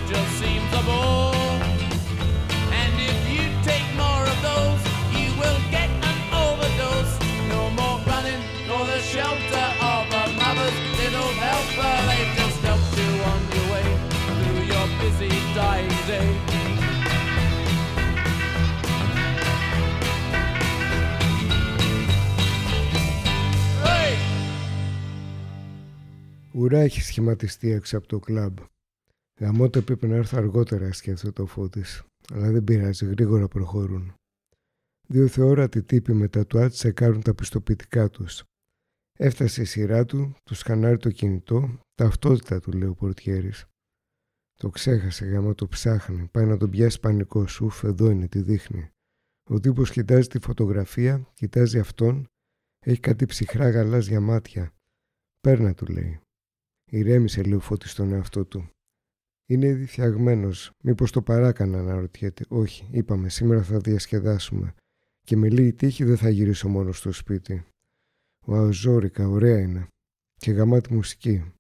Ουρά έχει σχηματιστεί έξω από το κλαμπ. Γαμώτα έπρεπε να έρθω αργότερα, σκέφτεται το φώτης. Αλλά δεν πειράζει, γρήγορα προχωρούν. Δύο θεόρατοι τύποι με τα τουάτ τσεκάρουν τα πιστοποιητικά τους. Έφτασε η σειρά του, τους σκανάρει το κινητό, ταυτότητα του λέει ο πορτιέρης. Το ξέχασε, γάμα το ψάχνει. Πάει να τον πιάσει πανικό. Σουφ, εδώ είναι, τη δείχνει. Ο τύπος κοιτάζει τη φωτογραφία, κοιτάζει αυτόν. Έχει κάτι ψυχρά γαλάζια μάτια. Πέρνα, του λέει. Ηρέμησε λίγο Φώτης στον εαυτό του. Είναι ήδη φτιαγμένο. Μήπως το παράκανα αναρωτιέται. Όχι, είπαμε, σήμερα θα διασκεδάσουμε. Και με λίγη τύχη δεν θα γυρίσω μόνο στο σπίτι. Ο ζόρικα, ωραία είναι. Και γαμάτη μουσική.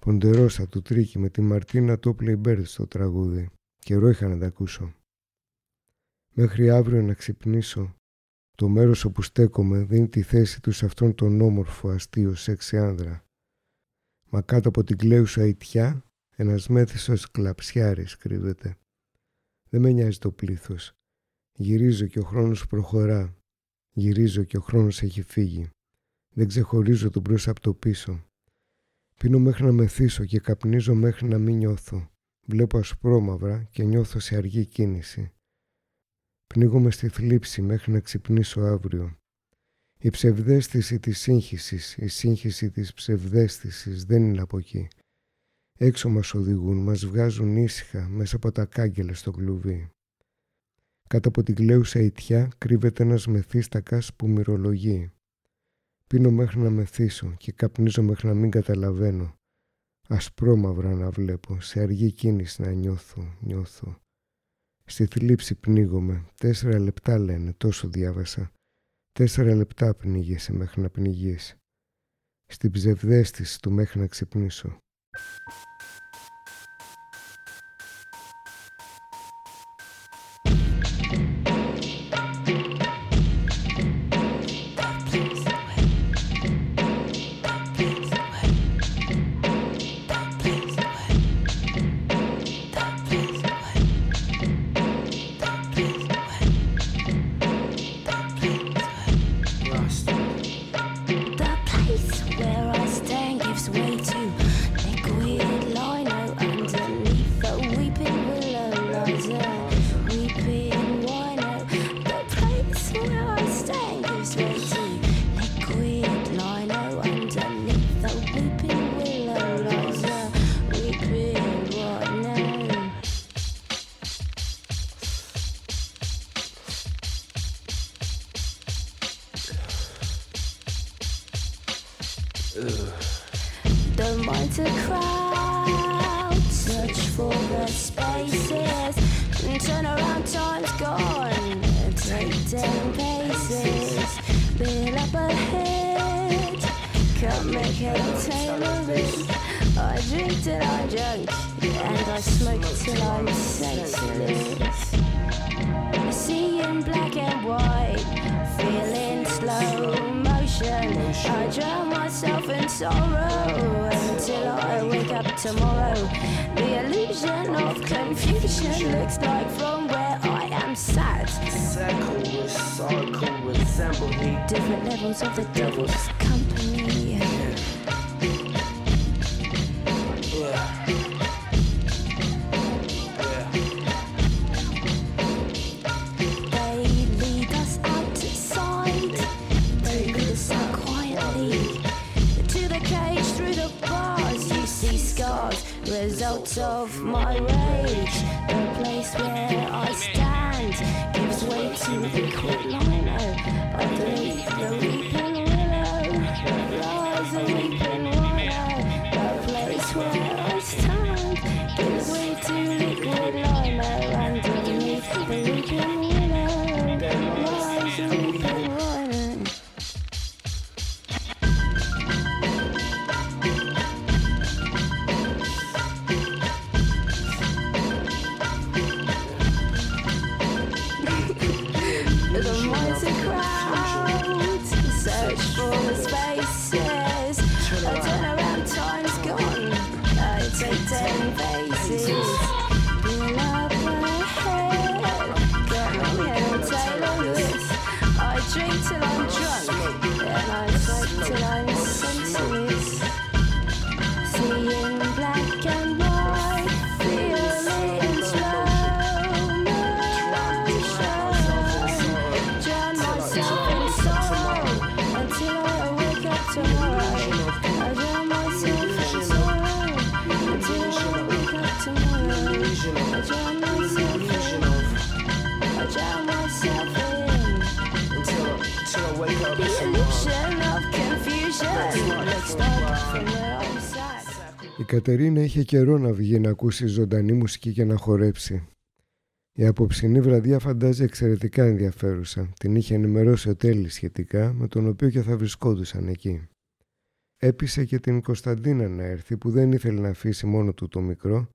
Ponderosa του Tricky με τη Martina Topley-Bird στο τραγούδι. Καιρό είχα να τα ακούσω. Μέχρι αύριο να ξυπνήσω. Το μέρος όπου στέκομαι δίνει τη θέση του σε αυτόν τον όμορφο αστείο σεξι άνδρα. Μα κάτω από την κλαίουσα ιτιά ένας μέθησος κλαψιάρης κρύβεται. Δεν με νοιάζει το πλήθος. Γυρίζω και ο χρόνος προχωρά. Γυρίζω και ο χρόνος έχει φύγει. Δεν ξεχωρίζω τον μπρος από το πίσω. Πίνω μέχρι να μεθύσω και καπνίζω μέχρι να μην νιώθω. Βλέπω ασπρόμαυρα και νιώθω σε αργή κίνηση. Πνίγομαι στη θλίψη μέχρι να ξυπνήσω αύριο. Η ψευδέστηση της σύγχυσης, η σύγχυση της ψευδέστησης δεν είναι από εκεί. Έξω μας οδηγούν, μας βγάζουν ήσυχα μέσα από τα κάγκελα στο κλουβί. Κάτω από την κλαίουσα ιτιά κρύβεται ένας μεθύστακας που μυρολογεί. Πίνω μέχρι να μεθύσω και καπνίζω μέχρι να μην καταλαβαίνω. Ασπρόμαυρα να βλέπω, σε αργή κίνηση να νιώθω, νιώθω. Στη θλίψη πνίγομαι, τέσσερα λεπτά λένε, τόσο διάβασα. Τέσσερα λεπτά πνίγεσαι μέχρι να πνιγείς. Στην ψευδέστηση του μέχρι να ξυπνήσω. first time. Είχε καιρό να βγει να ακούσει ζωντανή μουσική και να χορέψει. Η απόψινή βραδιά φαντάζει εξαιρετικά ενδιαφέρουσα. Την είχε ενημερώσει ο Τέλης σχετικά, με τον οποίο και θα βρισκόντουσαν εκεί. Έπεισε και την Κωνσταντίνα να έρθει που δεν ήθελε να αφήσει μόνο του το μικρό,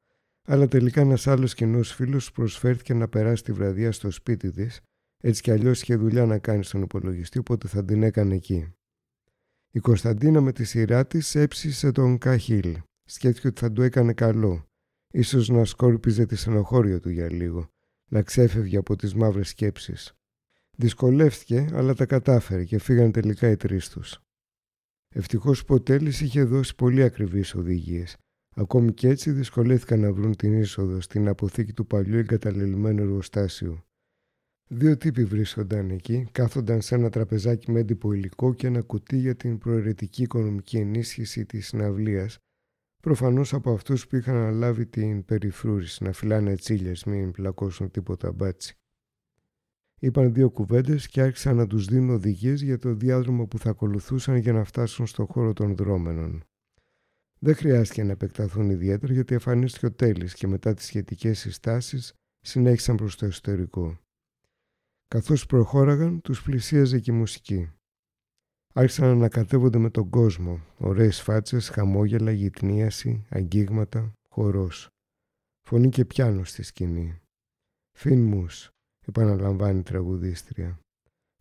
αλλά τελικά ένας άλλος κοινός φίλος προσφέρθηκε να περάσει τη βραδιά στο σπίτι της, έτσι κι αλλιώς είχε δουλειά να κάνει στον υπολογιστή, οπότε θα την έκανε εκεί. Η Κωνσταντίνα με τη σειρά της έψησε τον Καχίλ. Σκέφτηκε ότι θα του έκανε καλό. Ίσως να σκόρπιζε τη στενοχώρια του για λίγο, να ξέφευγε από τις μαύρες σκέψεις. Δυσκολεύτηκε, αλλά τα κατάφερε και φύγαν τελικά οι τρεις τους. Ευτυχώς που ο Τέλης είχε δώσει πολύ ακριβείς οδηγίες. Ακόμη και έτσι δυσκολεύτηκαν να βρουν την είσοδο στην αποθήκη του παλιού εγκαταλελειμμένου εργοστάσιου. Δύο τύποι βρίσκονταν εκεί, κάθονταν σε ένα τραπεζάκι με έντυπο υλικό και ένα κουτί για την προαιρετική οικονομική ενίσχυση της συναυλίας, προφανώς από αυτούς που είχαν αναλάβει την περιφρούρηση, να φυλάνε τσίλιες, μην πλακώσουν τίποτα μπάτσι. Είπαν δύο κουβέντες και άρχισαν να τους δίνουν οδηγίες για το διάδρομο που θα ακολουθούσαν για να φτάσουν στο χώρο των δρόμενων. Δεν χρειάστηκε να επεκταθούν ιδιαίτερα γιατί εμφανίστηκε ο Τέλης και μετά τις σχετικές συστάσεις συνέχισαν προς το εσωτερικό. Καθώς προχώραγαν, τους πλησίαζε και η μουσική. Άρχισαν να ανακατεύονται με τον κόσμο, ωραίες φάτσες, χαμόγελα, γυτνίαση, αγγίγματα, χορός. Φωνή και πιάνο στη σκηνή. Φιν μους, επαναλαμβάνει η τραγουδίστρια.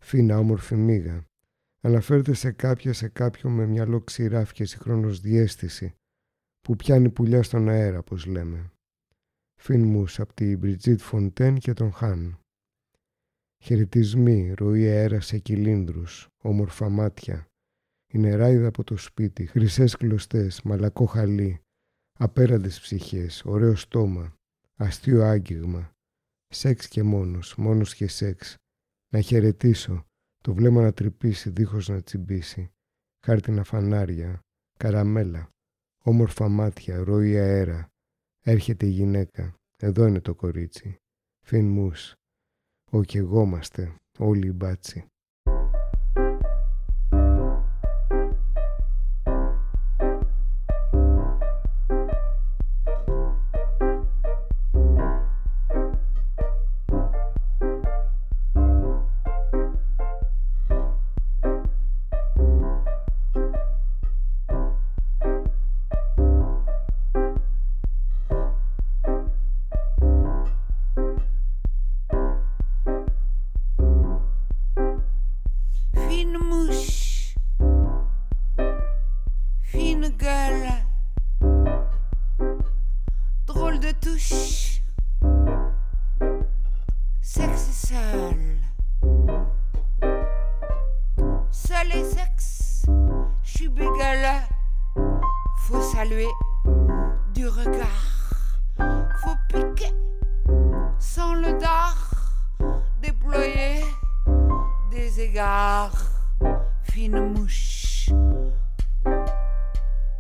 Φίνα όμορφη μίγα. Αναφέρεται σε κάποια σε κάποιον με μυαλό ξηράφ και συγχρόνως διέστηση, που πιάνει πουλιά στον αέρα, όπως λέμε. Φιν μους από την Μπριτζίτ Φοντέν και τον Χάν. Χαιρετισμοί, ροή αέρα σε κυλίνδρους, όμορφα μάτια. Η νεράιδα από το σπίτι, χρυσές κλωστές, μαλακό χαλί, απέραντες ψυχές, ωραίο στόμα, αστείο άγγιγμα. Σεξ και μόνος, μόνος και σεξ. Να χαιρετήσω, το βλέμμα να τρυπήσει δίχως να τσιμπήσει. Χάρτινα φανάρια, καραμέλα, όμορφα μάτια, ροή αέρα. Έρχεται η γυναίκα, εδώ είναι το κορίτσι. Φιν μους, όχι εγώ όλοι οι μπάτσι.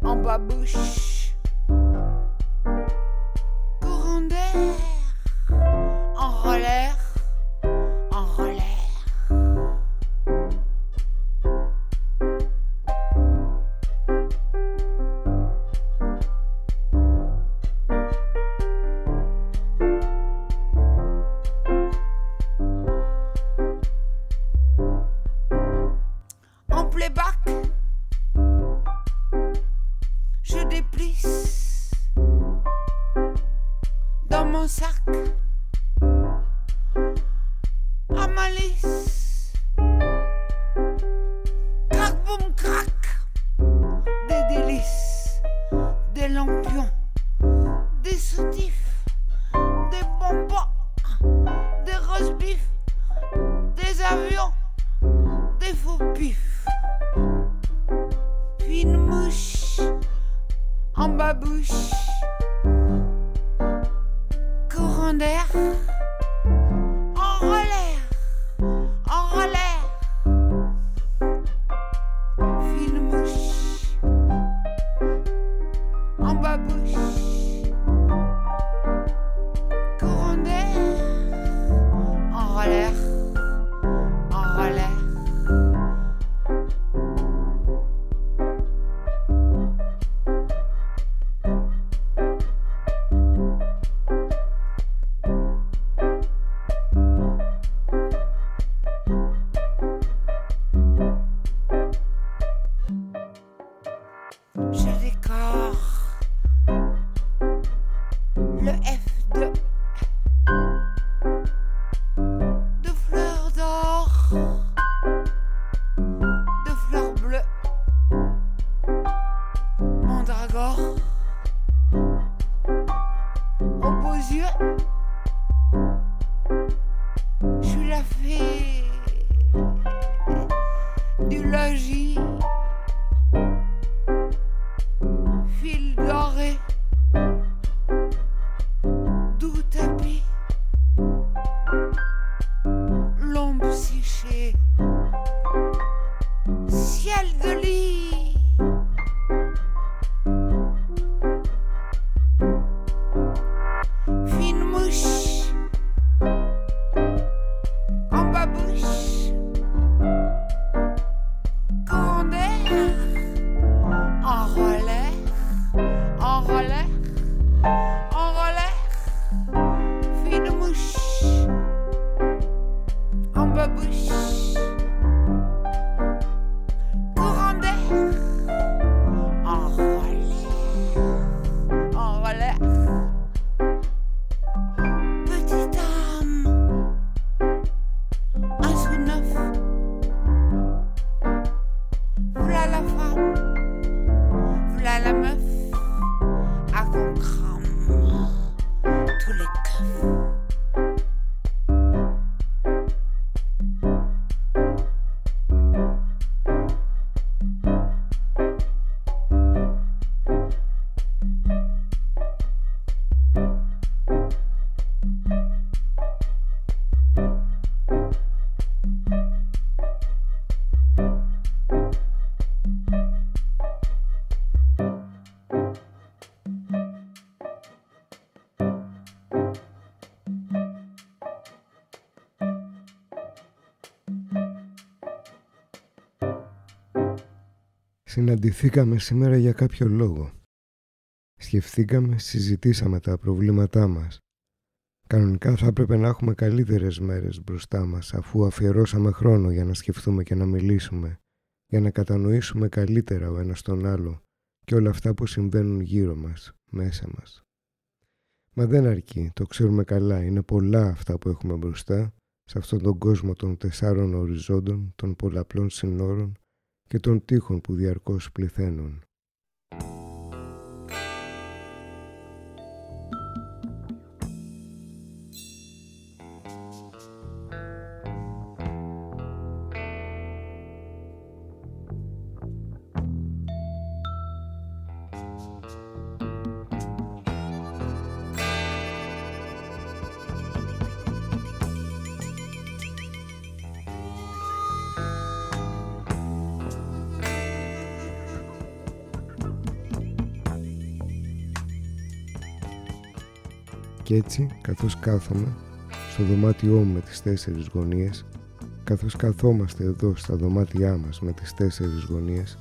en babouche. Συναντηθήκαμε σήμερα για κάποιο λόγο. Σκεφτήκαμε, συζητήσαμε τα προβλήματά μας. Κανονικά θα έπρεπε να έχουμε καλύτερες μέρες μπροστά μας αφού αφιερώσαμε χρόνο για να σκεφτούμε και να μιλήσουμε, για να κατανοήσουμε καλύτερα ο ένας τον άλλο και όλα αυτά που συμβαίνουν γύρω μας, μέσα μας. Μα δεν αρκεί, το ξέρουμε καλά, είναι πολλά αυτά που έχουμε μπροστά σε αυτόν τον κόσμο των τεσσάρων οριζόντων, των πολλαπλών συνόρων, και των τείχων που διαρκώς πληθαίνουν. Κι έτσι, καθώς κάθομαι στο δωμάτιό μου με τις τέσσερις γωνίες, καθώς καθόμαστε εδώ στα δωμάτια μας με τις τέσσερις γωνίες,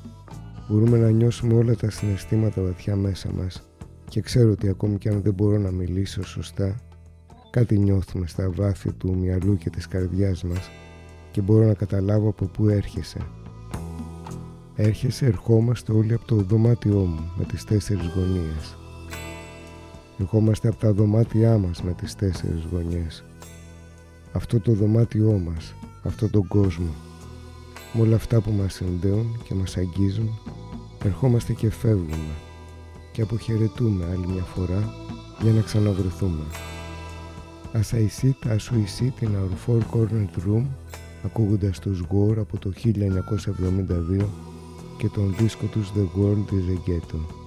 μπορούμε να νιώσουμε όλα τα συναισθήματα βαθιά μέσα μας και ξέρω ότι ακόμη κι αν δεν μπορώ να μιλήσω σωστά, κάτι νιώθουμε στα βάθη του μυαλού και της καρδιάς μας και μπορώ να καταλάβω από πού έρχεσαι. Έρχεσαι, ερχόμαστε όλοι από το δωμάτιό μου με τις τέσσερις γωνίες Ερχόμαστε από τα δωμάτια μας με τις τέσσερις γωνιές. Αυτό το δωμάτιό μας, αυτό τον κόσμο. Με όλα αυτά που μας συνδέουν και μας αγγίζουν, ερχόμαστε και φεύγουμε και αποχαιρετούμε άλλη μια φορά για να ξαναβρεθούμε. As I sit, as we sit in our four-cornered room, ακούγοντας τους War από το 1972 και τον δίσκο τους The World is a Ghetto.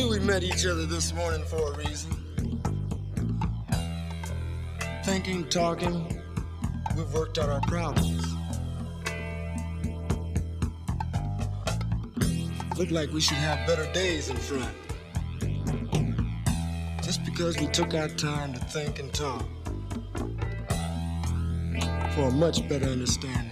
Knew we met each other this morning for a reason. Thinking, talking, we've worked out our problems. Look like we should have better days in front. Just because we took our time to think and talk for a much better understanding.